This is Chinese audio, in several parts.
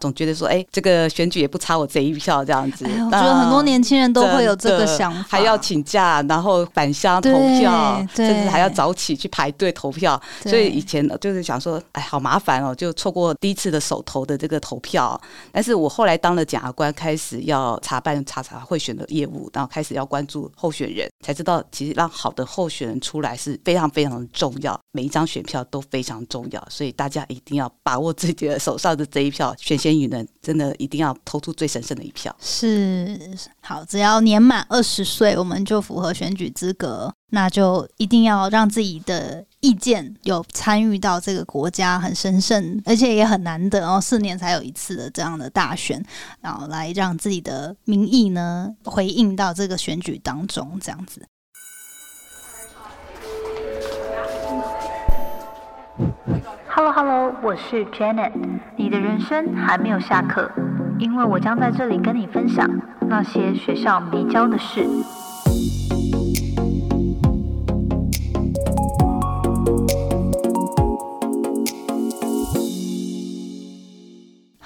总觉得说，哎，这个选举也不差我这一票这样子。我觉得很多年轻人都会有这个想法，还要请假，然后返乡投票，甚至还要早起去排队投票。所以以前就是想说，哎，好麻烦哦，就错过第一次的手投的这个投票。但是我后来当了检察官，开始要查办查查贿选的业务，然后开始要关注候选人，才知道其实让好的候选人出来是非常非常的重要，每一张选票都非常重要，所以大家一定要把握自己的手上的这一票，选先。参与人真的一定要投出最神圣的一票。是好，只要年满二十岁，我们就符合选举资格，那就一定要让自己的意见有参与到这个国家很神圣，而且也很难得哦，四年才有一次的这样的大选，然后来让自己的民意呢回应到这个选举当中，这样子。Hello，我是 Janet。你的人生还没有下课，因为我将在这里跟你分享那些学校没教的事。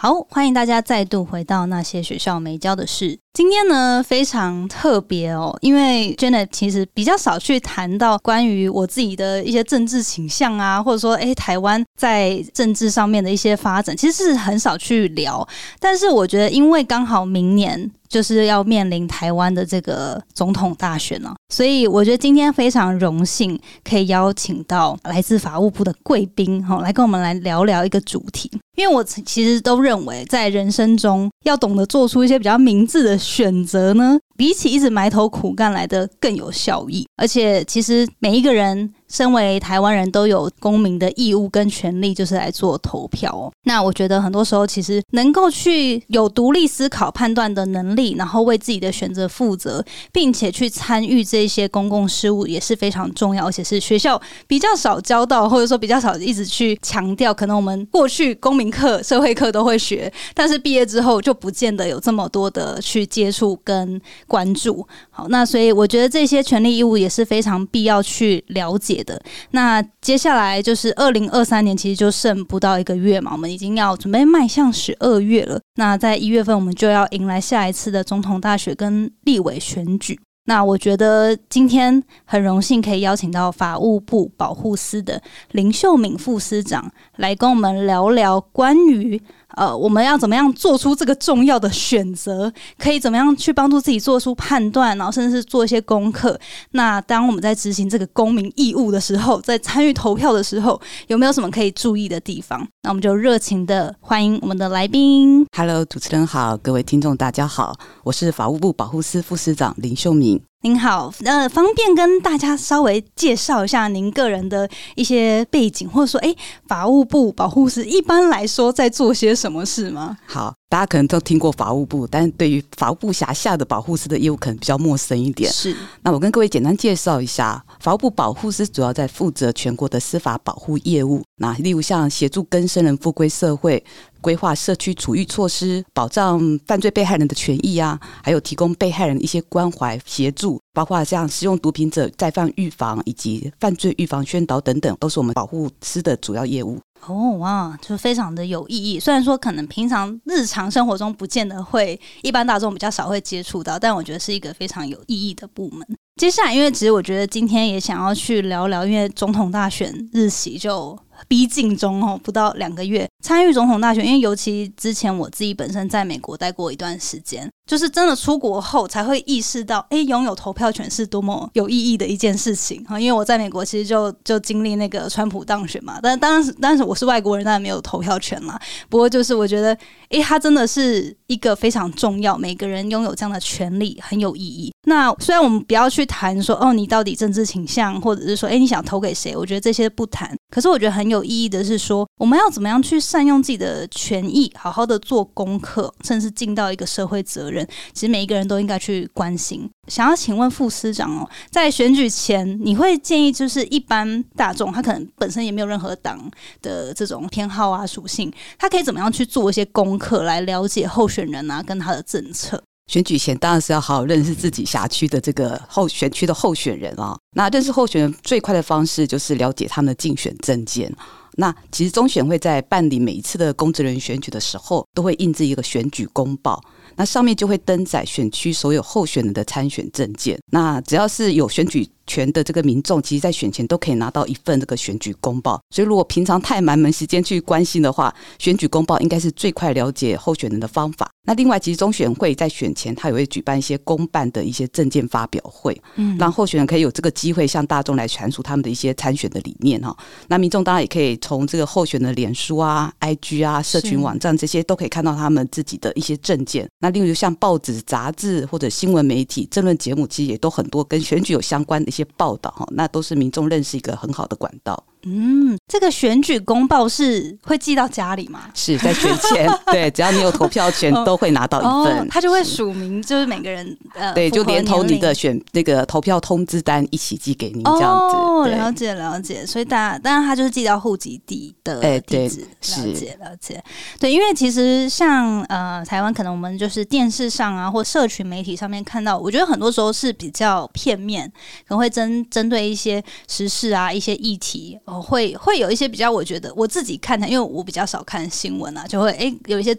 好，欢迎大家再度回到那些学校没教的事。今天呢非常特别哦，因为 Janet 其实比较少去谈到关于我自己的一些政治倾向啊，或者说哎台湾在政治上面的一些发展，其实是很少去聊。但是我觉得，因为刚好明年就是要面临台湾的这个总统大选了，所以我觉得今天非常荣幸可以邀请到来自法务部的贵宾哈，来跟我们来聊聊一个主题。因为我其实都认为，在人生中要懂得做出一些比较明智的。选择呢，比起一直埋头苦干来的更有效益，而且其实每一个人。身为台湾人都有公民的义务跟权利，就是来做投票。那我觉得很多时候，其实能够去有独立思考、判断的能力，然后为自己的选择负责，并且去参与这些公共事务，也是非常重要。而且是学校比较少教到，或者说比较少一直去强调。可能我们过去公民课、社会课都会学，但是毕业之后就不见得有这么多的去接触跟关注。好，那所以我觉得这些权利义务也是非常必要去了解。的那接下来就是二零二三年，其实就剩不到一个月嘛，我们已经要准备迈向十二月了。那在一月份，我们就要迎来下一次的总统大选跟立委选举。那我觉得今天很荣幸可以邀请到法务部保护司的林秀敏副司长来跟我们聊聊关于。呃，我们要怎么样做出这个重要的选择？可以怎么样去帮助自己做出判断，然后甚至是做一些功课？那当我们在执行这个公民义务的时候，在参与投票的时候，有没有什么可以注意的地方？那我们就热情的欢迎我们的来宾。Hello，主持人好，各位听众大家好，我是法务部保护司副司长林秀敏。您好，呃，方便跟大家稍微介绍一下您个人的一些背景，或者说，哎，法务部保护司一般来说在做些什么事吗？好。大家可能都听过法务部，但是对于法务部辖下的保护司的业务可能比较陌生一点。是，那我跟各位简单介绍一下，法务部保护司主要在负责全国的司法保护业务。那例如像协助更生人复归社会、规划社区处遇措施、保障犯罪被害人的权益啊，还有提供被害人一些关怀协助，包括像使用毒品者再犯预防以及犯罪预防宣导等等，都是我们保护司的主要业务。哦哇，就非常的有意义。虽然说可能平常日常生活中不见得会，一般大众比较少会接触到，但我觉得是一个非常有意义的部门。接下来，因为其实我觉得今天也想要去聊聊，因为总统大选日期就。逼近中哦，不到两个月参与总统大选，因为尤其之前我自己本身在美国待过一段时间，就是真的出国后才会意识到，哎，拥有投票权是多么有意义的一件事情哈。因为我在美国其实就就经历那个川普当选嘛，但当时但是我是外国人，当然没有投票权啦。不过就是我觉得，哎，他真的是一个非常重要，每个人拥有这样的权利很有意义。那虽然我们不要去谈说哦，你到底政治倾向，或者是说哎你想投给谁，我觉得这些不谈。可是我觉得很有有意义的是说，我们要怎么样去善用自己的权益，好好的做功课，甚至尽到一个社会责任。其实每一个人都应该去关心。想要请问副司长哦，在选举前，你会建议就是一般大众，他可能本身也没有任何党的这种偏好啊属性，他可以怎么样去做一些功课来了解候选人啊跟他的政策？选举前当然是要好好认识自己辖区的这个候选区的候选人啊。那认识候选人最快的方式就是了解他们的竞选证件。那其实中选会在办理每一次的公职人选举的时候，都会印制一个选举公报。那上面就会登载选区所有候选人的参选证件。那只要是有选举权的这个民众，其实，在选前都可以拿到一份这个选举公报。所以，如果平常太忙没时间去关心的话，选举公报应该是最快了解候选人的方法。那另外，其实中选会在选前，他也会举办一些公办的一些证件发表会，嗯，让候选人可以有这个机会向大众来阐述他们的一些参选的理念哈。那民众当然也可以从这个候选的脸书啊、IG 啊、社群网站这些，都可以看到他们自己的一些证件。那例如像报纸、杂志或者新闻媒体、政论节目，其实也都很多跟选举有相关的一些报道哈，那都是民众认识一个很好的管道。嗯，这个选举公报是会寄到家里吗？是在选前，对，只要你有投票权，都会拿到一份。他就会署名，就是每个人呃，对，就连同你的选那个投票通知单一起寄给你，这样子。哦，了解了解。所以大家，当然他就是寄到户籍地的地址。了解了解。对，因为其实像呃台湾，可能我们就是电视上啊，或社群媒体上面看到，我觉得很多时候是比较片面，可能会针针对一些时事啊，一些议题。会会有一些比较，我觉得我自己看的，因为我比较少看新闻啊，就会哎有一些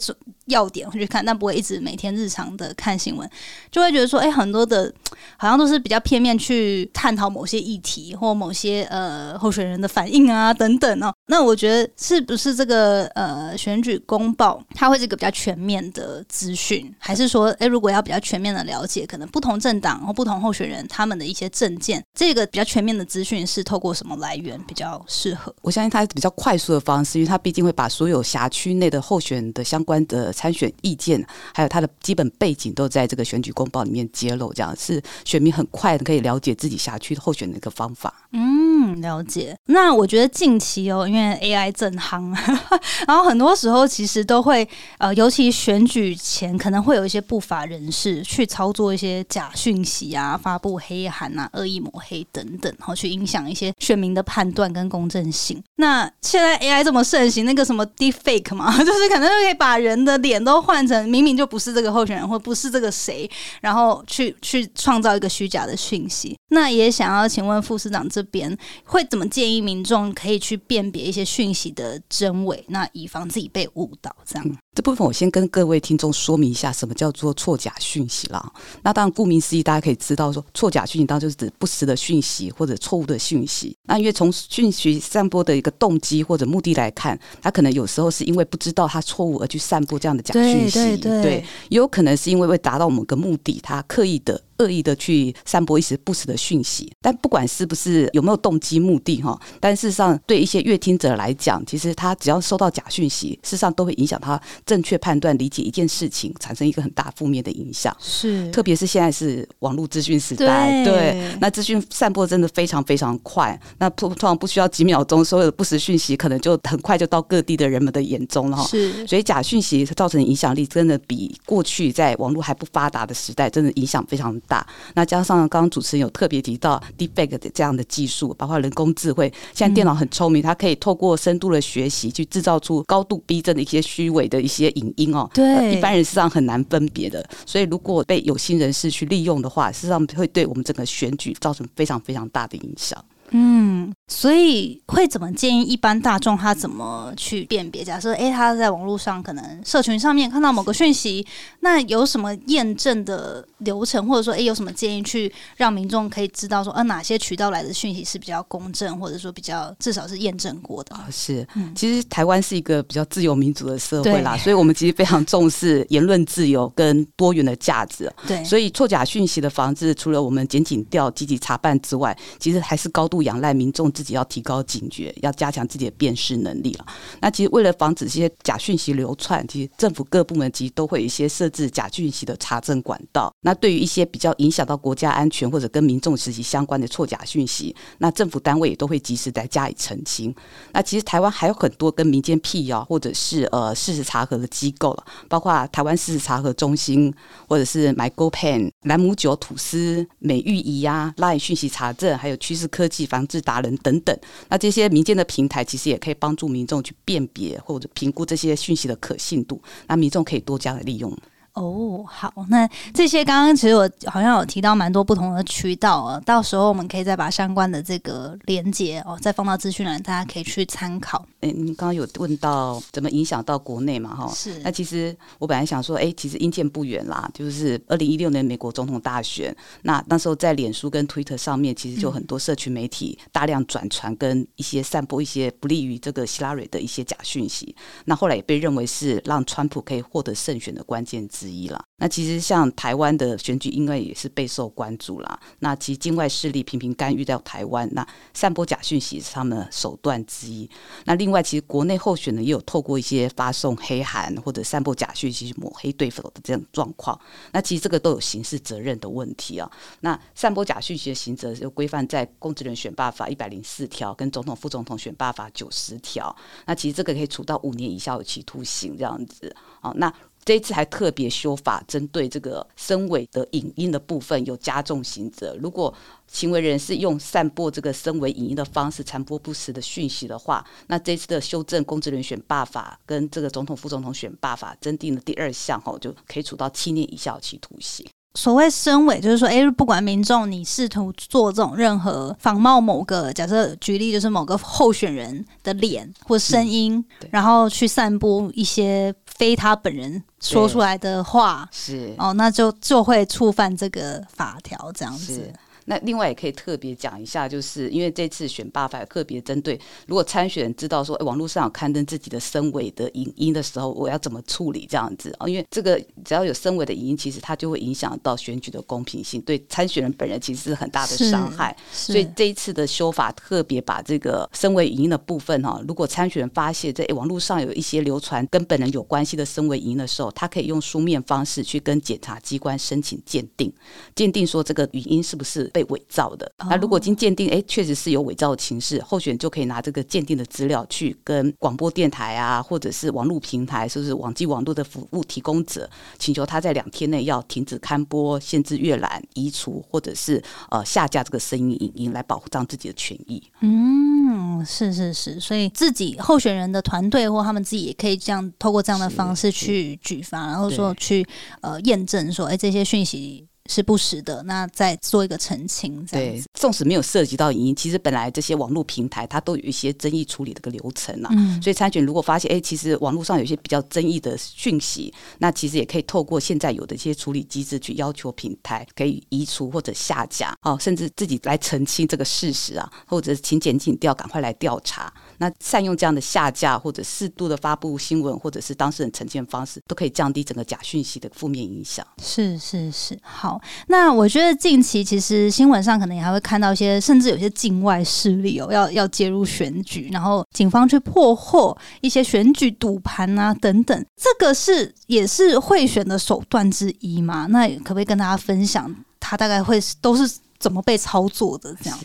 要点会去看，但不会一直每天日常的看新闻，就会觉得说，哎，很多的 好像都是比较片面去探讨某些议题或某些呃候选人的反应啊等等哦。那我觉得是不是这个呃选举公报，它会是一个比较全面的资讯，还是说，哎，如果要比较全面的了解，可能不同政党或不同候选人他们的一些政见，这个比较全面的资讯是透过什么来源比较？适合，我相信它比较快速的方式，因为它毕竟会把所有辖区内的候选的相关的参选意见，还有他的基本背景，都在这个选举公报里面揭露，这样是选民很快可以了解自己辖区的候选的一个方法。嗯，了解。那我觉得近期哦，因为 AI 正夯，然后很多时候其实都会呃，尤其选举前，可能会有一些不法人士去操作一些假讯息啊，发布黑函啊，恶意抹黑等等，然后去影响一些选民的判断跟。公正性。那现在 AI 这么盛行，那个什么 Deepfake 嘛，就是可能就可以把人的脸都换成明明就不是这个候选人，或不是这个谁，然后去去创造一个虚假的讯息。那也想要请问副市长这边会怎么建议民众可以去辨别一些讯息的真伪，那以防自己被误导？这样这部分我先跟各位听众说明一下，什么叫做错假讯息啦。那当然顾名思义，大家可以知道说错假讯息当然就是指不实的讯息或者错误的讯息。那因为从讯息散播的一个动机或者目的来看，他可能有时候是因为不知道他错误而去散播这样的假讯息，对，也有可能是因为为达到某个目的，他刻意的。恶意的去散播一时不实的讯息，但不管是不是有没有动机目的哈，但事实上对一些阅听者来讲，其实他只要收到假讯息，事实上都会影响他正确判断、理解一件事情，产生一个很大负面的影响。是，特别是现在是网络资讯时代，对，那资讯散播真的非常非常快，那通常不需要几秒钟，所有的不实讯息可能就很快就到各地的人们的眼中了哈。是，所以假讯息造成影响力真的比过去在网络还不发达的时代，真的影响非常。大那加上刚刚主持人有特别提到 Deepfake 的这样的技术，包括人工智慧，现在电脑很聪明，它可以透过深度的学习去制造出高度逼真的一些虚伪的一些影音哦。对，一般人实际上很难分别的。所以如果被有心人士去利用的话，事实上会对我们整个选举造成非常非常大的影响。嗯，所以会怎么建议一般大众他怎么去辨别？假设哎，他在网络上可能社群上面看到某个讯息，那有什么验证的流程，或者说哎，有什么建议去让民众可以知道说，呃，哪些渠道来的讯息是比较公正，或者说比较至少是验证过的？啊是，其实台湾是一个比较自由民主的社会啦，所以我们其实非常重视言论自由跟多元的价值。对，所以错假讯息的防治，除了我们检警调积极查办之外，其实还是高度。度仰赖民众自己要提高警觉，要加强自己的辨识能力了。那其实为了防止这些假讯息流窜，其实政府各部门其实都会有一些设置假讯息的查证管道。那对于一些比较影响到国家安全或者跟民众实习相关的错假讯息，那政府单位也都会及时来加以澄清。那其实台湾还有很多跟民间辟谣或者是呃事实查核的机构了，包括台湾事实查核中心，或者是 MyGoPen、兰姆酒吐司、美玉仪呀、Line 讯息查证，还有趋势科技防治达人等等。那这些民间的平台其实也可以帮助民众去辨别或者评估这些讯息的可信度，那民众可以多加的利用。哦，好，那这些刚刚其实我好像有提到蛮多不同的渠道啊，到时候我们可以再把相关的这个连接哦，再放到资讯栏，大家可以去参考。哎，你刚刚有问到怎么影响到国内嘛？哈，是。那其实我本来想说，哎，其实因见不远啦，就是二零一六年美国总统大选，那那时候在脸书跟 Twitter 上面，其实就很多社群媒体大量转传跟一些散播一些不利于这个希拉蕊的一些假讯息，那后来也被认为是让川普可以获得胜选的关键之一了。那其实像台湾的选举，应该也是备受关注啦。那其实境外势力频频干预到台湾，那散播假讯息是他们的手段之一。那另外，其实国内候选人也有透过一些发送黑函或者散播假讯息抹黑对手的这种状况。那其实这个都有刑事责任的问题啊。那散播假讯息的刑责就规范在公职人选罢法一百零四条跟总统副总统选罢法九十条。那其实这个可以处到五年以下有期徒刑这样子。好，那。这一次还特别修法，针对这个声伪的影音的部分有加重刑责。如果行为人是用散播这个声伪影音的方式传播不实的讯息的话，那这次的修正公职人选罢法跟这个总统副总统选罢法增订的第二项，哈，就可以处到七年以下有期徒刑。所谓声伪，就是说，哎，不管民众你试图做这种任何仿冒某个，假设举例就是某个候选人的脸或声音，然后去散播一些非他本人说出来的话，是。哦，那就就会触犯这个法条，这样子。那另外也可以特别讲一下，就是因为这次选罢法特别针对，如果参选人知道说网络上有刊登自己的声伪的影音的时候，我要怎么处理这样子啊？因为这个只要有声伪的影音，其实它就会影响到选举的公平性，对参选人本人其实是很大的伤害。所以这一次的修法特别把这个声伪影音的部分哈，如果参选人发现在网络上有一些流传跟本人有关系的声伪影音的时候，他可以用书面方式去跟检察机关申请鉴定，鉴定说这个语音是不是。被伪造的，那如果经鉴定，哎，确实是有伪造的情势，候选人就可以拿这个鉴定的资料去跟广播电台啊，或者是网络平台，是不是网际网络的服务提供者，请求他在两天内要停止刊播、限制阅览、移除，或者是呃下架这个声音影音，来保障自己的权益。嗯，是是是，所以自己候选人的团队或他们自己也可以这样透过这样的方式去举发，然后说去呃验证说，哎，这些讯息。是不实的，那再做一个澄清。对，纵使没有涉及到影音，其实本来这些网络平台它都有一些争议处理的个流程啊。嗯，所以参选如果发现，哎，其实网络上有一些比较争议的讯息，那其实也可以透过现在有的一些处理机制去要求平台可以移除或者下架，哦，甚至自己来澄清这个事实啊，或者请检警调赶快来调查。那善用这样的下架或者适度的发布新闻，或者是当事人呈现方式，都可以降低整个假讯息的负面影响。是是是，好。那我觉得近期其实新闻上可能也还会看到一些，甚至有些境外势力哦，要要介入选举，然后警方去破获一些选举赌盘啊等等。这个是也是贿选的手段之一嘛？那可不可以跟大家分享，他大概会都是怎么被操作的这样？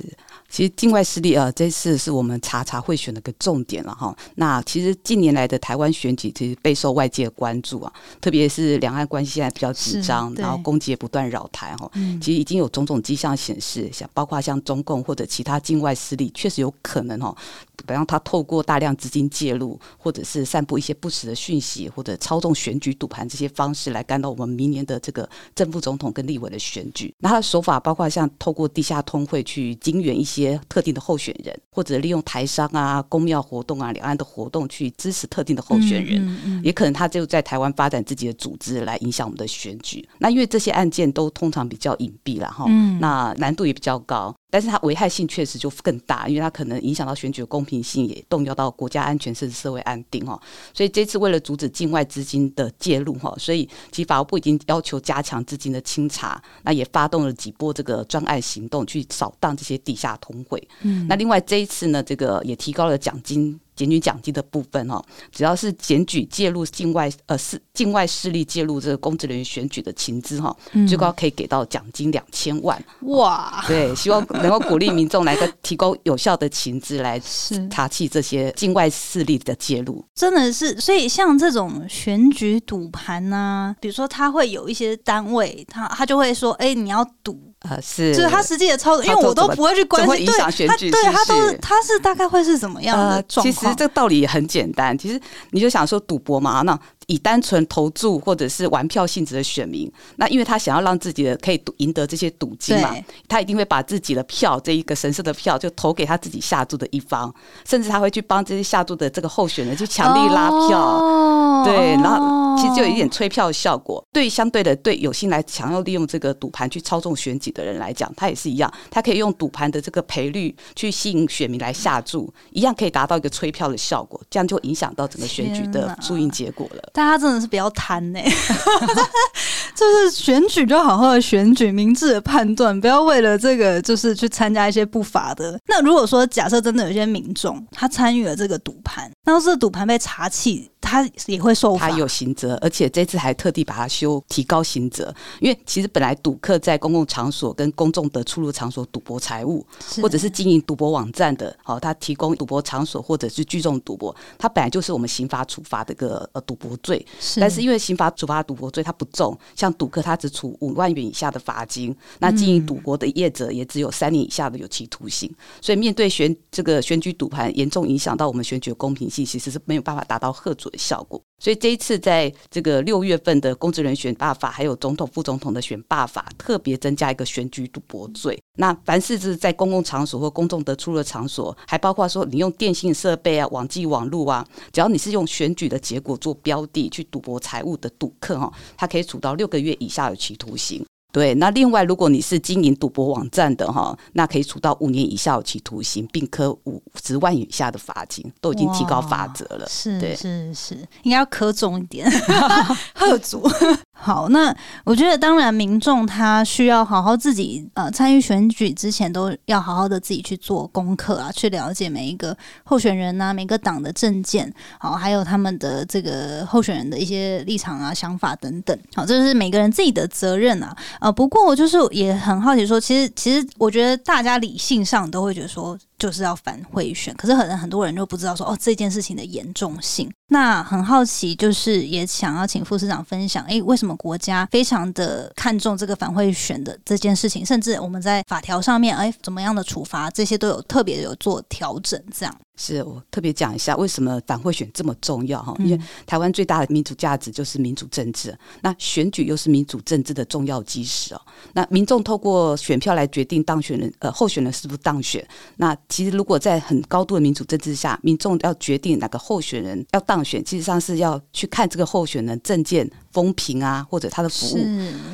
其实境外势力啊，这次是我们查查会选的个重点了哈。那其实近年来的台湾选举其实备受外界关注啊，特别是两岸关系现在比较紧张，然后攻击也不断扰台哈。其实已经有种种迹象显示，像包括像中共或者其他境外势力，确实有可能哈。比方他透过大量资金介入，或者是散布一些不实的讯息，或者操纵选举赌盘这些方式来干扰我们明年的这个正副总统跟立委的选举。那他的手法包括像透过地下通会去精援一些特定的候选人，或者利用台商啊、公庙活动啊、两岸的活动去支持特定的候选人，也可能他就在台湾发展自己的组织来影响我们的选举。那因为这些案件都通常比较隐蔽了哈，那难度也比较高。但是它危害性确实就更大，因为它可能影响到选举的公平性，也动摇到国家安全甚至社会安定哈。所以这次为了阻止境外资金的介入哈，所以其法务部已经要求加强资金的清查，那也发动了几波这个专案行动，去扫荡这些地下通。通会。嗯，那另外这一次呢，这个也提高了奖金。检举奖金的部分哦，只要是检举介入境外呃是境外势力介入这个公职人员选举的情资哈，最高可以给到奖金两千万哇！对，希望能够鼓励民众来个提供有效的情资来查缉这些境外势力的介入。真的是，所以像这种选举赌盘呐，比如说他会有一些单位，他他就会说，哎，你要赌。呃，是，就是他实际的操作，因为我都不会去关心，对，他对他都是，他是大概会是怎么样的状况？其实这个道理也很简单，其实你就想说赌博嘛，那。以单纯投注或者是玩票性质的选民，那因为他想要让自己的可以赢得这些赌金嘛，他一定会把自己的票这一个神圣的票就投给他自己下注的一方，甚至他会去帮这些下注的这个候选人去强力拉票，对，然后其实就有一点催票的效果。对相对的，对有心来想要利用这个赌盘去操纵选举的人来讲，他也是一样，他可以用赌盘的这个赔率去吸引选民来下注，一样可以达到一个催票的效果，这样就影响到整个选举的输赢结果了。大家真的是比较贪呢，就是选举就好好的选举，明智的判断，不要为了这个就是去参加一些不法的。那如果说假设真的有些民众他参与了这个赌盘，那要是赌盘被查起。他也会受罚，他有刑责，而且这次还特地把它修提高刑责，因为其实本来赌客在公共场所跟公众的出入场所赌博财物，或者是经营赌博网站的，好，他提供赌博场所或者是聚众赌博，他本来就是我们刑法处罚的个呃赌博罪，但是因为刑法处罚赌博罪它不重，像赌客他只处五万元以下的罚金，那经营赌博的业者也只有三年以下的有期徒刑，所以面对选这个选举赌盘严重影响到我们选举的公平性，其实是没有办法达到贺主。的效果，所以这一次在这个六月份的公职人选罢法，还有总统、副总统的选罢法，特别增加一个选举赌博罪。那凡是是在公共场所或公众得出的场所，还包括说你用电信设备啊、网际网络啊，只要你是用选举的结果做标的去赌博财物的赌客哈，他可以处到六个月以下有期徒刑。对，那另外，如果你是经营赌博网站的哈，那可以处到五年以下有期徒刑，并科五十万以下的罚金，都已经提高罚则了。是，是，是，应该要科重一点，贺主。好，那我觉得当然，民众他需要好好自己呃参与选举之前，都要好好的自己去做功课啊，去了解每一个候选人呐，每个党的政见，好，还有他们的这个候选人的一些立场啊、想法等等。好，这是每个人自己的责任啊。呃，不过我就是也很好奇，说其实其实我觉得大家理性上都会觉得说。就是要反贿选，可是可能很多人就不知道说哦这件事情的严重性。那很好奇，就是也想要请副市长分享，哎，为什么国家非常的看重这个反贿选的这件事情，甚至我们在法条上面，哎，怎么样的处罚这些都有特别有做调整，这样。是我特别讲一下为什么反贿选这么重要哈，因为台湾最大的民主价值就是民主政治，那选举又是民主政治的重要基石哦。那民众透过选票来决定当选人呃候选人是不是当选，那其实如果在很高度的民主政治下，民众要决定哪个候选人要当选，其实上是要去看这个候选人证件。风评啊，或者他的服务，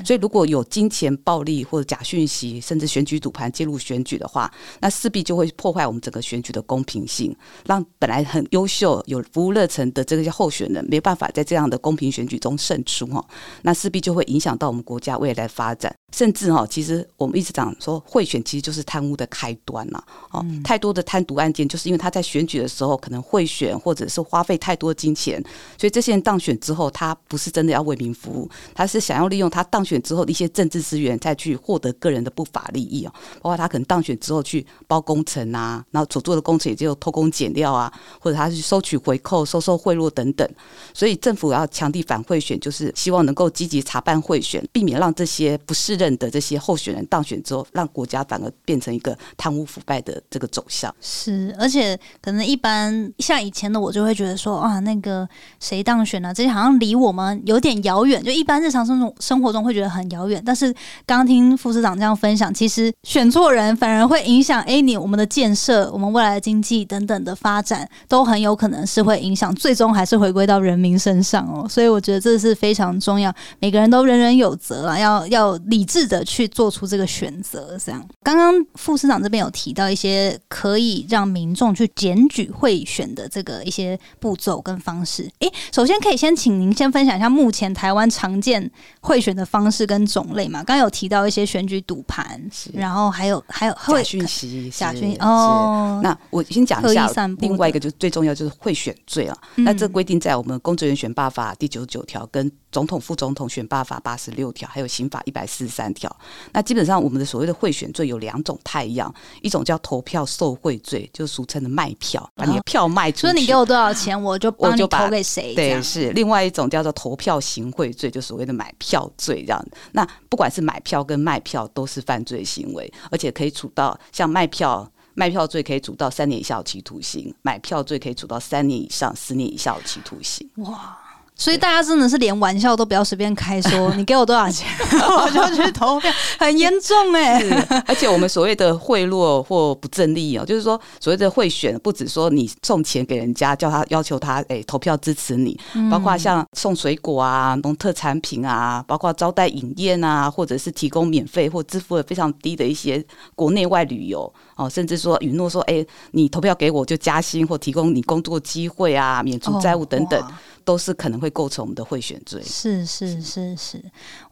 所以如果有金钱暴力或者假讯息，甚至选举赌盘介入选举的话，那势必就会破坏我们整个选举的公平性，让本来很优秀、有服务热忱的这些候选人没办法在这样的公平选举中胜出哈，那势必就会影响到我们国家未来发展。甚至哈，其实我们一直讲说，贿选其实就是贪污的开端呐。哦，太多的贪渎案件，就是因为他在选举的时候可能贿选，或者是花费太多金钱，所以这些人当选之后，他不是真的要为民服务，他是想要利用他当选之后的一些政治资源，再去获得个人的不法利益哦。包括他可能当选之后去包工程啊，然后所做的工程也就偷工减料啊，或者他去收取回扣、收受贿赂等等。所以政府要强力反贿选，就是希望能够积极查办贿选，避免让这些不是。任的这些候选人当选之后，让国家反而变成一个贪污腐败的这个走向。是，而且可能一般像以前的我就会觉得说啊，那个谁当选了，这些好像离我们有点遥远。就一般日常生活生活中会觉得很遥远。但是刚刚听副市长这样分享，其实选错人反而会影响哎你我们的建设、我们未来的经济等等的发展，都很有可能是会影响，最终还是回归到人民身上哦。所以我觉得这是非常重要，每个人都人人有责啊，要要理智的去做出这个选择。这样，刚刚副市长这边有提到一些可以让民众去检举贿选的这个一些步骤跟方式。诶，首先可以先请您先分享一下目前台湾常见贿选的方式跟种类嘛？刚刚有提到一些选举赌盘，然后还有还有假讯息，假讯哦。那我先讲一下，另外一个就是最重要就是贿选罪啊。那这规定在我们公职人员选罢法第九十九条跟。总统、副总统选罢法八十六条，还有刑法一百四十三条。那基本上，我们的所谓的贿选罪有两种太阳，一种叫投票受贿罪，就俗称的卖票，把你的票卖出去。说你给我多少钱，我就我就投给谁。对，是另外一种叫做投票行贿罪，就所谓的买票罪这样。那不管是买票跟卖票，都是犯罪行为，而且可以处到像卖票卖票罪可以处到三年以下有期徒刑，买票罪可以处到三年以上十年以下有期徒刑。哇！所以大家真的是连玩笑都不要随便开，说 你给我多少钱，我就去投票，很严重哎。而且我们所谓的贿赂或不正利哦，就是说所谓的贿选，不止说你送钱给人家，叫他要求他哎投票支持你，包括像送水果啊、农特产品啊，包括招待饮宴啊，或者是提供免费或支付的非常低的一些国内外旅游哦，甚至说允诺说哎你投票给我就加薪或提供你工作机会啊、免除债务等等。都是可能会构成我们的贿选罪。是是是是，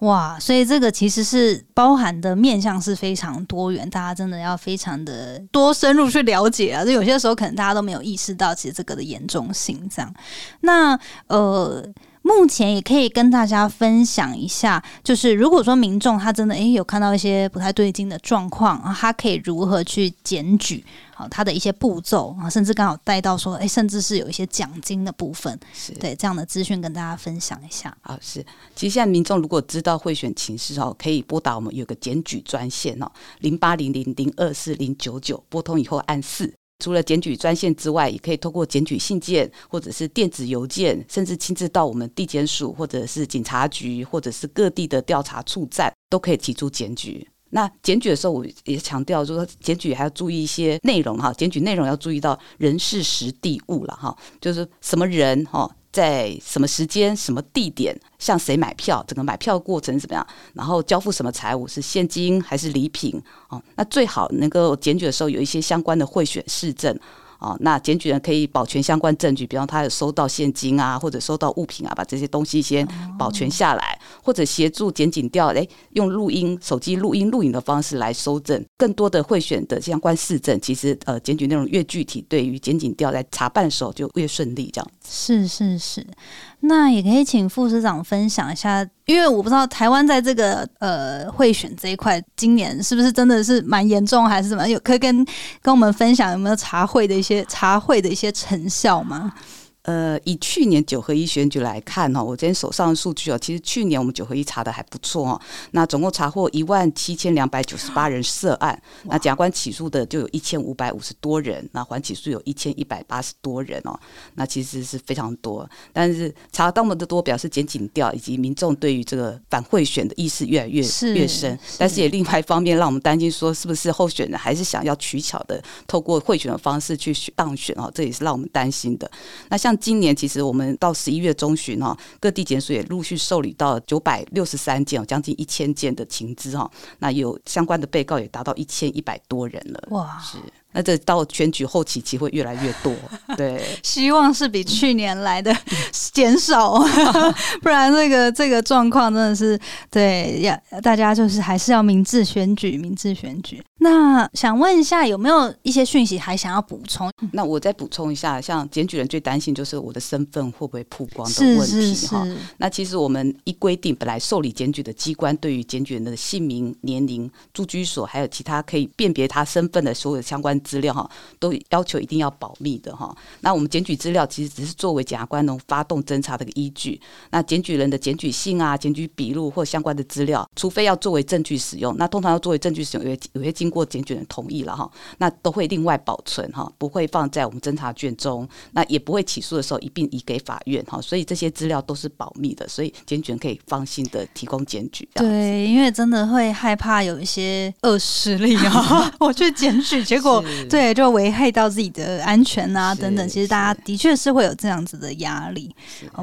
哇！所以这个其实是包含的面向是非常多元，大家真的要非常的多深入去了解啊。就有些时候可能大家都没有意识到，其实这个的严重性。这样，那呃。目前也可以跟大家分享一下，就是如果说民众他真的诶有看到一些不太对劲的状况啊，他可以如何去检举？好，他的一些步骤啊，甚至刚好带到说，诶，甚至是有一些奖金的部分，是对这样的资讯跟大家分享一下。啊，是，其实现在民众如果知道贿选情势哦，可以拨打我们有个检举专线哦，零八零零零二四零九九，拨通以后按四。除了检举专线之外，也可以通过检举信件，或者是电子邮件，甚至亲自到我们地检署，或者是警察局，或者是各地的调查处站，都可以提出检举。那检举的时候，我也强调，就是说检举还要注意一些内容哈，检举内容要注意到人事实地物了哈，就是什么人哈。在什么时间、什么地点，向谁买票，整个买票过程怎么样？然后交付什么财物，是现金还是礼品？哦，那最好能够检举的时候有一些相关的贿选市政。哦，那检举人可以保全相关证据，比方他有收到现金啊，或者收到物品啊，把这些东西先保全下来，或者协助检警调，哎，用录音、手机录音、录影的方式来收证。更多的会选的相关市政，其实呃，检举内容越具体，对于检警调在查办的时候就越顺利。这样是是是。那也可以请副市长分享一下，因为我不知道台湾在这个呃贿选这一块，今年是不是真的是蛮严重，还是怎么？有可以跟跟我们分享有没有茶会的一些茶会的一些成效吗？呃，以去年九合一选举来看哈，我今天手上的数据哦，其实去年我们九合一查的还不错哦。那总共查获一万七千两百九十八人涉案，那检察官起诉的就有一千五百五十多人，那缓起诉有一千一百八十多人哦。那其实是非常多，但是查到么的多，表示检警调以及民众对于这个反贿选的意识越来越越深。但是也另外一方面让我们担心说，是不是候选人还是想要取巧的透过贿选的方式去当选哦？这也是让我们担心的。那像今年其实我们到十一月中旬哈，各地检署也陆续受理到九百六十三件，将近一千件的情资哈，那有相关的被告也达到一千一百多人了。哇，是。那这到选举后期，机会越来越多。对，希望是比去年来的 减少，不然这个这个状况真的是对要大家就是还是要明智选举，明智选举。那想问一下，有没有一些讯息还想要补充？那我再补充一下，像检举人最担心就是我的身份会不会曝光的问题哈。那其实我们一规定，本来受理检举的机关对于检举人的姓名、年龄、住居所，还有其他可以辨别他身份的所有相关。资料哈，都要求一定要保密的哈。那我们检举资料其实只是作为检察官能发动侦查的一个依据。那检举人的检举信啊、检举笔录或相关的资料，除非要作为证据使用，那通常要作为证据使用，有些有些经过检举人同意了哈，那都会另外保存哈，不会放在我们侦查卷中，那也不会起诉的时候一并移给法院哈。所以这些资料都是保密的，所以检举人可以放心的提供检举。对，因为真的会害怕有一些恶势力啊，我去检举，结果。对，就危害到自己的安全啊等等。其实大家的确是会有这样子的压力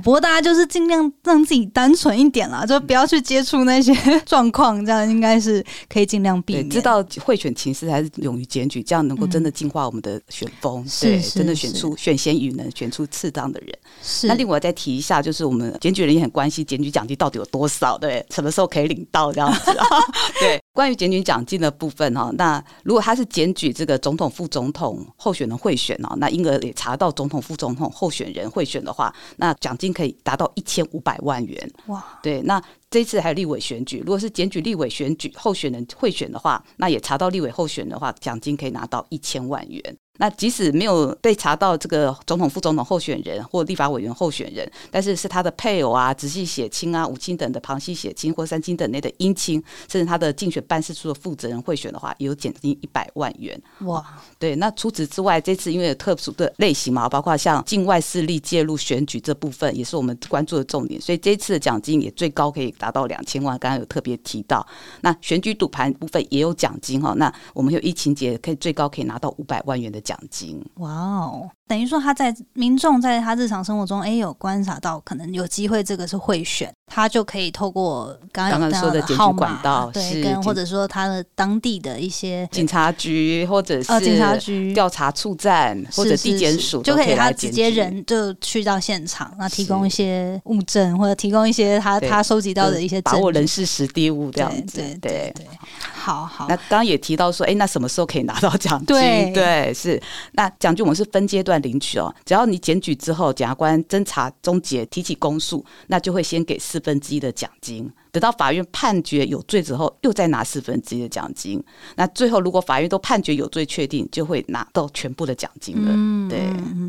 不过大家就是尽量让自己单纯一点啦，就不要去接触那些 状况，这样应该是可以尽量避免。知道贿选情势还是勇于检举，这样能够真的净化我们的选风，对，真的选出选贤与能，选出适当的人。是。那另外再提一下，就是我们检举人也很关心检举奖金到底有多少，对，什么时候可以领到这样子。对，关于检举奖金的部分哈，那如果他是检举这个总统、副总统候选人贿选哦，那因而也查到总统、副总统候选人贿选的话，那奖金可以达到一千五百万元。哇，对，那这次还有立委选举，如果是检举立委选举候选人贿选的话，那也查到立委候选的话，奖金可以拿到一千万元。那即使没有被查到这个总统、副总统候选人或立法委员候选人，但是是他的配偶啊、直系血亲啊、五亲等的旁系血亲或三亲等内的姻亲，甚至他的竞选办事处的负责人贿选的话，也有奖金一百万元。哇，对。那除此之外，这次因为有特殊的类型嘛，包括像境外势力介入选举这部分，也是我们关注的重点，所以这次的奖金也最高可以达到两千万。刚刚有特别提到，那选举赌盘部分也有奖金哈。那我们有疫情节可以最高可以拿到五百万元的奖。奖金。哇哦，等于说他在民众在他日常生活中，哎，有观察到可能有机会，这个是贿选，他就可以透过刚刚说的检举管道，对，跟或者说他的当地的一些警察局，或者是警察局。调查处站，或者地检署，就可以他直接人就去到现场，那提供一些物证，或者提供一些他他收集到的一些把握人事实地物这样子，对对对，好好。那刚刚也提到说，哎，那什么时候可以拿到奖金？对，是。那奖金我们是分阶段领取哦，只要你检举之后，检察官侦查终结，提起公诉，那就会先给四分之一的奖金。等到法院判决有罪之后，又再拿四分之一的奖金。那最后如果法院都判决有罪确定，就会拿到全部的奖金了。嗯，对，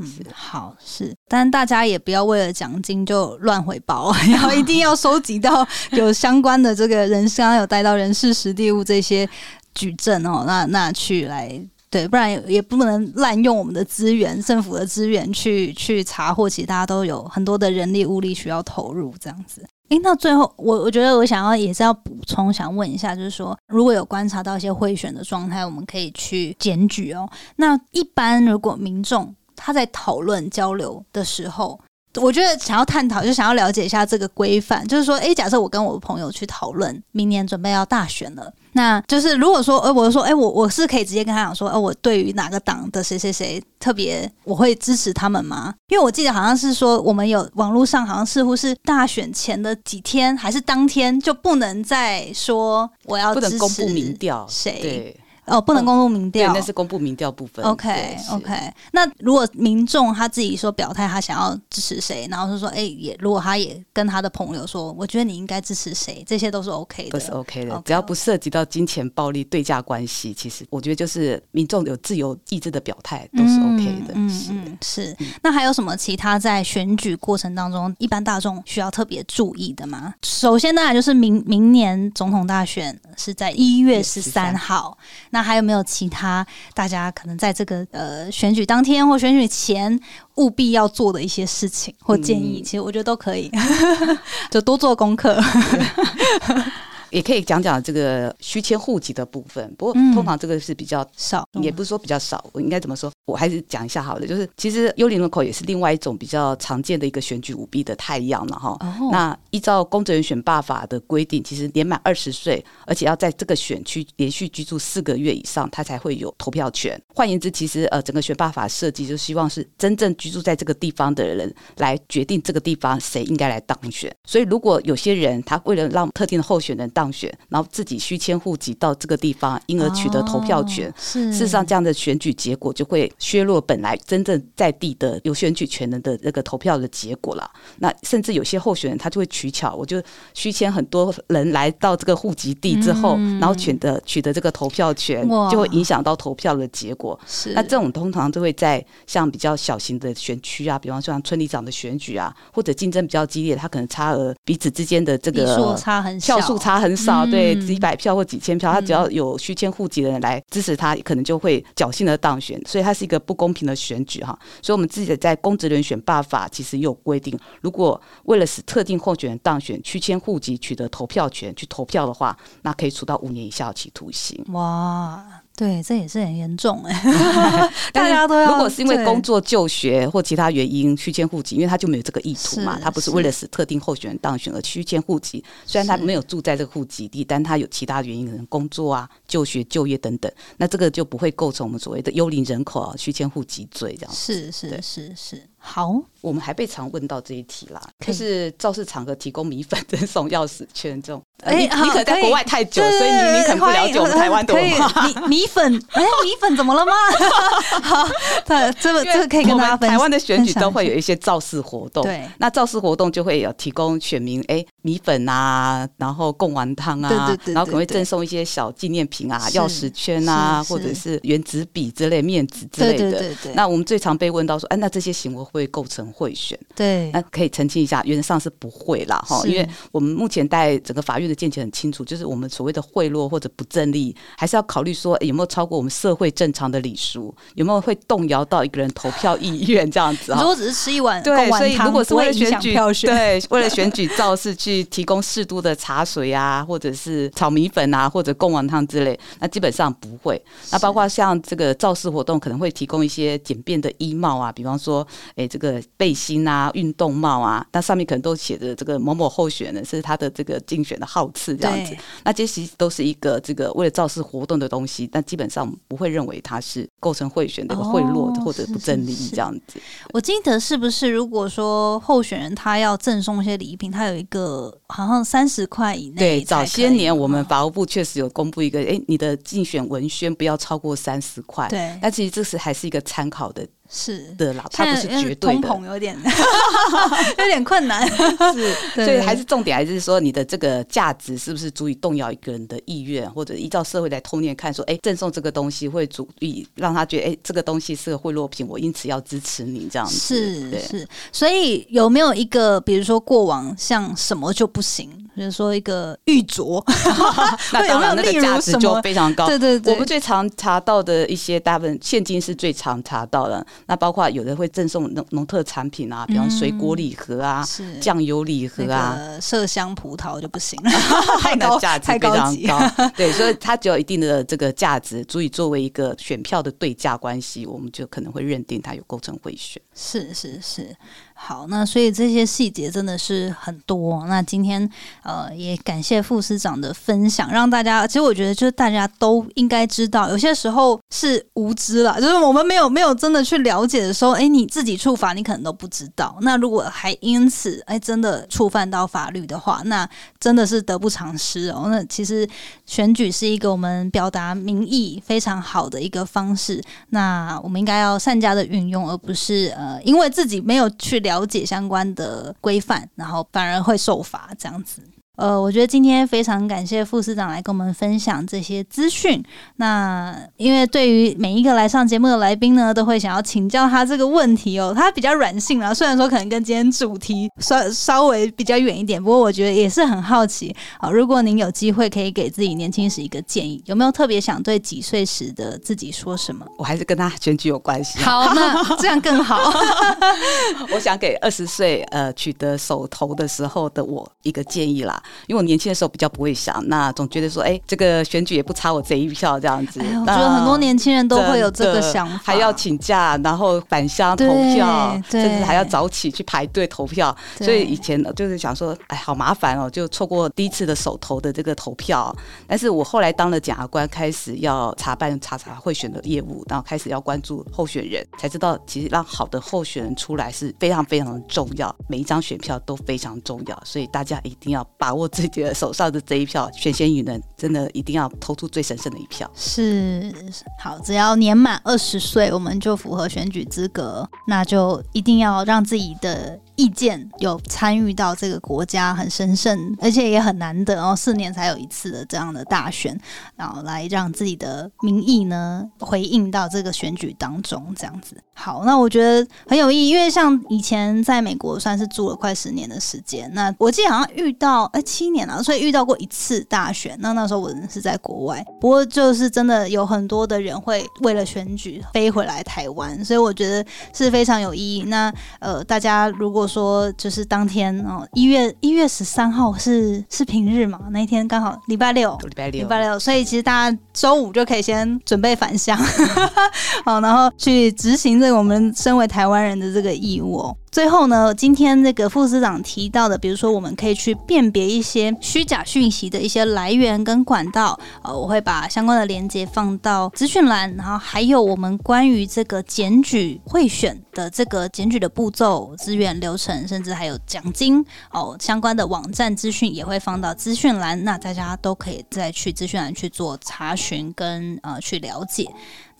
是好是，但大家也不要为了奖金就乱回报，然后一定要收集到有相关的这个人，刚刚有带到人事实地物这些举证哦，那那去来。对，不然也不能滥用我们的资源，政府的资源去去查获，其实大家都有很多的人力物力需要投入，这样子。诶，那最后我我觉得我想要也是要补充，想问一下，就是说如果有观察到一些贿选的状态，我们可以去检举哦。那一般如果民众他在讨论交流的时候，我觉得想要探讨，就想要了解一下这个规范，就是说，诶，假设我跟我的朋友去讨论，明年准备要大选了。那就是如果说，呃，我说，哎，我我是可以直接跟他讲说，呃，我对于哪个党的谁谁谁特别，我会支持他们吗？因为我记得好像是说，我们有网络上好像似乎是大选前的几天还是当天就不能再说我要不能公布民调谁。哦，不能公布民调，那是公布民调部分。OK，OK。那如果民众他自己说表态，他想要支持谁，然后是说，哎，也如果他也跟他的朋友说，我觉得你应该支持谁，这些都是 OK 的，都是 OK 的。只要不涉及到金钱暴力对价关系，其实我觉得就是民众有自由意志的表态都是 OK 的。嗯嗯，是。那还有什么其他在选举过程当中，一般大众需要特别注意的吗？首先当然就是明明年总统大选是在一月十三号。那还有没有其他大家可能在这个呃选举当天或选举前务必要做的一些事情或建议？其实我觉得都可以，就多做功课。也可以讲讲这个虚迁户籍的部分，不过通常这个是比较少，也不是说比较少，我应该怎么说？我还是讲一下好了，就是其实幽灵人口也是另外一种比较常见的一个选举舞弊的太阳了哈。那依照公职人选罢法的规定，其实年满二十岁，而且要在这个选区连续居住四个月以上，他才会有投票权。换言之，其实呃整个选罢法设计就希望是真正居住在这个地方的人来决定这个地方谁应该来当选。所以如果有些人他为了让特定的候选人当，当选，然后自己虚迁户籍到这个地方，因而取得投票权。事实上，这样的选举结果就会削弱本来真正在地的有选举权人的那个投票的结果了。那甚至有些候选人他就会取巧，我就虚迁很多人来到这个户籍地之后，然后取得取得这个投票权，就会影响到投票的结果。是那这种通常都会在像比较小型的选区啊，比方说像村里长的选举啊，或者竞争比较激烈，他可能差额彼此之间的这个票数差很票数差很。很少对几百票或几千票，他只要有虚迁户籍的人来支持他，可能就会侥幸的当选，所以它是一个不公平的选举哈。所以我们自己在公职人选办法其实也有规定，如果为了使特定候选人当选，区迁户籍取得投票权去投票的话，那可以处到五年以下有期徒刑。哇！对，这也是很严重 哎。大家都要，如果是因为工作、就学或其他原因去迁户籍，因为他就没有这个意图嘛，他不是为了使特定候选人当选而去迁户籍。虽然他没有住在这个户籍地，但他有其他原因，可能工作啊、就学、就业等等，那这个就不会构成我们所谓的幽灵人口啊续迁户籍罪这样。是是是是。好，我们还被常问到这一题啦，就是肇事场合提供米粉赠送钥匙圈这种。哎，你可能在国外太久，所以你你可能不了解我们台湾的文化。米米粉，哎，米粉怎么了吗？好，这这这可以跟大家分享。台湾的选举都会有一些造势活动，对，那造势活动就会有提供选民哎米粉啊，然后贡丸汤啊，对对对，然后可能会赠送一些小纪念品啊，钥匙圈啊，或者是原子笔之类、面纸之类的。对对对。那我们最常被问到说，哎，那这些行为会构成贿选？对，那可以澄清一下，原则上是不会啦，哈，因为我们目前在整个法院的见解很清楚，就是我们所谓的贿赂或者不正利，还是要考虑说有没有超过我们社会正常的礼数，有没有会动摇到一个人投票意愿这样子啊？如果只是吃一碗 对，所以如果是为了选举，对，为了选举造势去提供适度的茶水啊，或者是炒米粉啊，或者贡丸汤之类，那基本上不会。那包括像这个造势活动，可能会提供一些简便的衣帽啊，比方说，哎，这个背心啊。啊，运动帽啊，那上面可能都写着这个某某候选人是他的这个竞选的号次这样子。那这些都是一个这个为了造势活动的东西，但基本上不会认为它是构成贿选的贿赂或者不正利益这样子。我记得是不是如果说候选人他要赠送一些礼品，他有一个好像三十块以内。对，早些年我们法务部确实有公布一个，哎，你的竞选文宣不要超过三十块。对，那其实这是还是一个参考的。是。的啦，它不是绝对的，通膨有点 有点困难，是，所以还是重点还是说你的这个价值是不是足以动摇一个人的意愿，或者依照社会来通念看，说哎，赠送这个东西会足以让他觉得哎，这个东西是个贿赂品，我因此要支持你这样子，是是，所以有没有一个比如说过往像什么就不行，比如说一个玉镯，那当然那个价值就非常高，对对对，我们最常查到的一些大部分现金是最常查到的。那包括有的会赠送农农特产品啊，比方水果礼盒啊，酱油礼盒啊，麝香葡萄就不行了，太高价值非常高。对，所以它只有一定的这个价值，足以作为一个选票的对价关系，我们就可能会认定它有构成贿选。是是是。好，那所以这些细节真的是很多。那今天呃，也感谢副司长的分享，让大家其实我觉得就是大家都应该知道，有些时候是无知了，就是我们没有没有真的去了解的时候，哎，你自己触法你可能都不知道。那如果还因此哎真的触犯到法律的话，那真的是得不偿失哦。那其实选举是一个我们表达民意非常好的一个方式，那我们应该要善加的运用，而不是呃因为自己没有去了。解相关的规范，然后反而会受罚，这样子。呃，我觉得今天非常感谢副司长来跟我们分享这些资讯。那因为对于每一个来上节目的来宾呢，都会想要请教他这个问题哦。他比较软性啊，虽然说可能跟今天主题稍稍微比较远一点，不过我觉得也是很好奇啊。如果您有机会可以给自己年轻时一个建议，有没有特别想对几岁时的自己说什么？我还是跟他选举有关系。好，那 这样更好。我想给二十岁呃取得手头的时候的我一个建议啦。因为我年轻的时候比较不会想，那总觉得说，哎，这个选举也不差我这一票这样子。我觉得很多年轻人都会有这个想法，还要请假，然后返乡投票，甚至还要早起去排队投票。所以以前就是想说，哎，好麻烦哦，就错过第一次的手投的这个投票。但是我后来当了检察官，开始要查办查查贿选的业务，然后开始要关注候选人，才知道其实让好的候选人出来是非常非常的重要，每一张选票都非常重要，所以大家一定要把。握自己的手上的这一票，选贤与能，真的一定要投出最神圣的一票。是好，只要年满二十岁，我们就符合选举资格，那就一定要让自己的。意见有参与到这个国家很神圣，而且也很难得哦，四年才有一次的这样的大选，然后来让自己的民意呢回应到这个选举当中，这样子。好，那我觉得很有意义，因为像以前在美国算是住了快十年的时间，那我记得好像遇到哎七年了，所以遇到过一次大选。那那时候我是在国外，不过就是真的有很多的人会为了选举飞回来台湾，所以我觉得是非常有意义。那呃，大家如果说，就是当天哦，一月一月十三号是是平日嘛，那一天刚好礼拜六，礼拜六，礼拜六，所以其实大家周五就可以先准备返乡，好，然后去执行这个我们身为台湾人的这个义务哦。最后呢，今天这个副司长提到的，比如说我们可以去辨别一些虚假讯息的一些来源跟管道，呃，我会把相关的链接放到资讯栏，然后还有我们关于这个检举贿选的这个检举的步骤、资源流程，甚至还有奖金哦相关的网站资讯也会放到资讯栏，那大家都可以再去资讯栏去做查询跟呃去了解。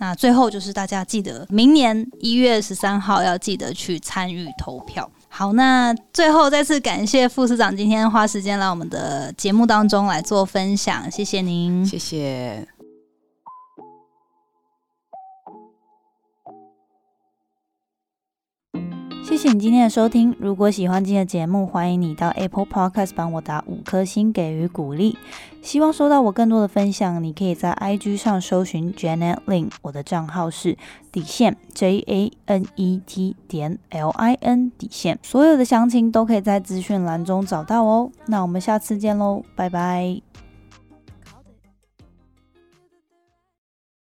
那最后就是大家记得明年一月十三号要记得去参与投票。好，那最后再次感谢副市长今天花时间来我们的节目当中来做分享，谢谢您，谢谢。谢谢你今天的收听。如果喜欢今天的节目，欢迎你到 Apple Podcast 帮我打五颗星给予鼓励。希望收到我更多的分享，你可以在 IG 上搜寻 Janet Lin，我的账号是底线 J A N E T 点 L I N 底线。所有的详情都可以在资讯栏中找到哦。那我们下次见喽，拜拜。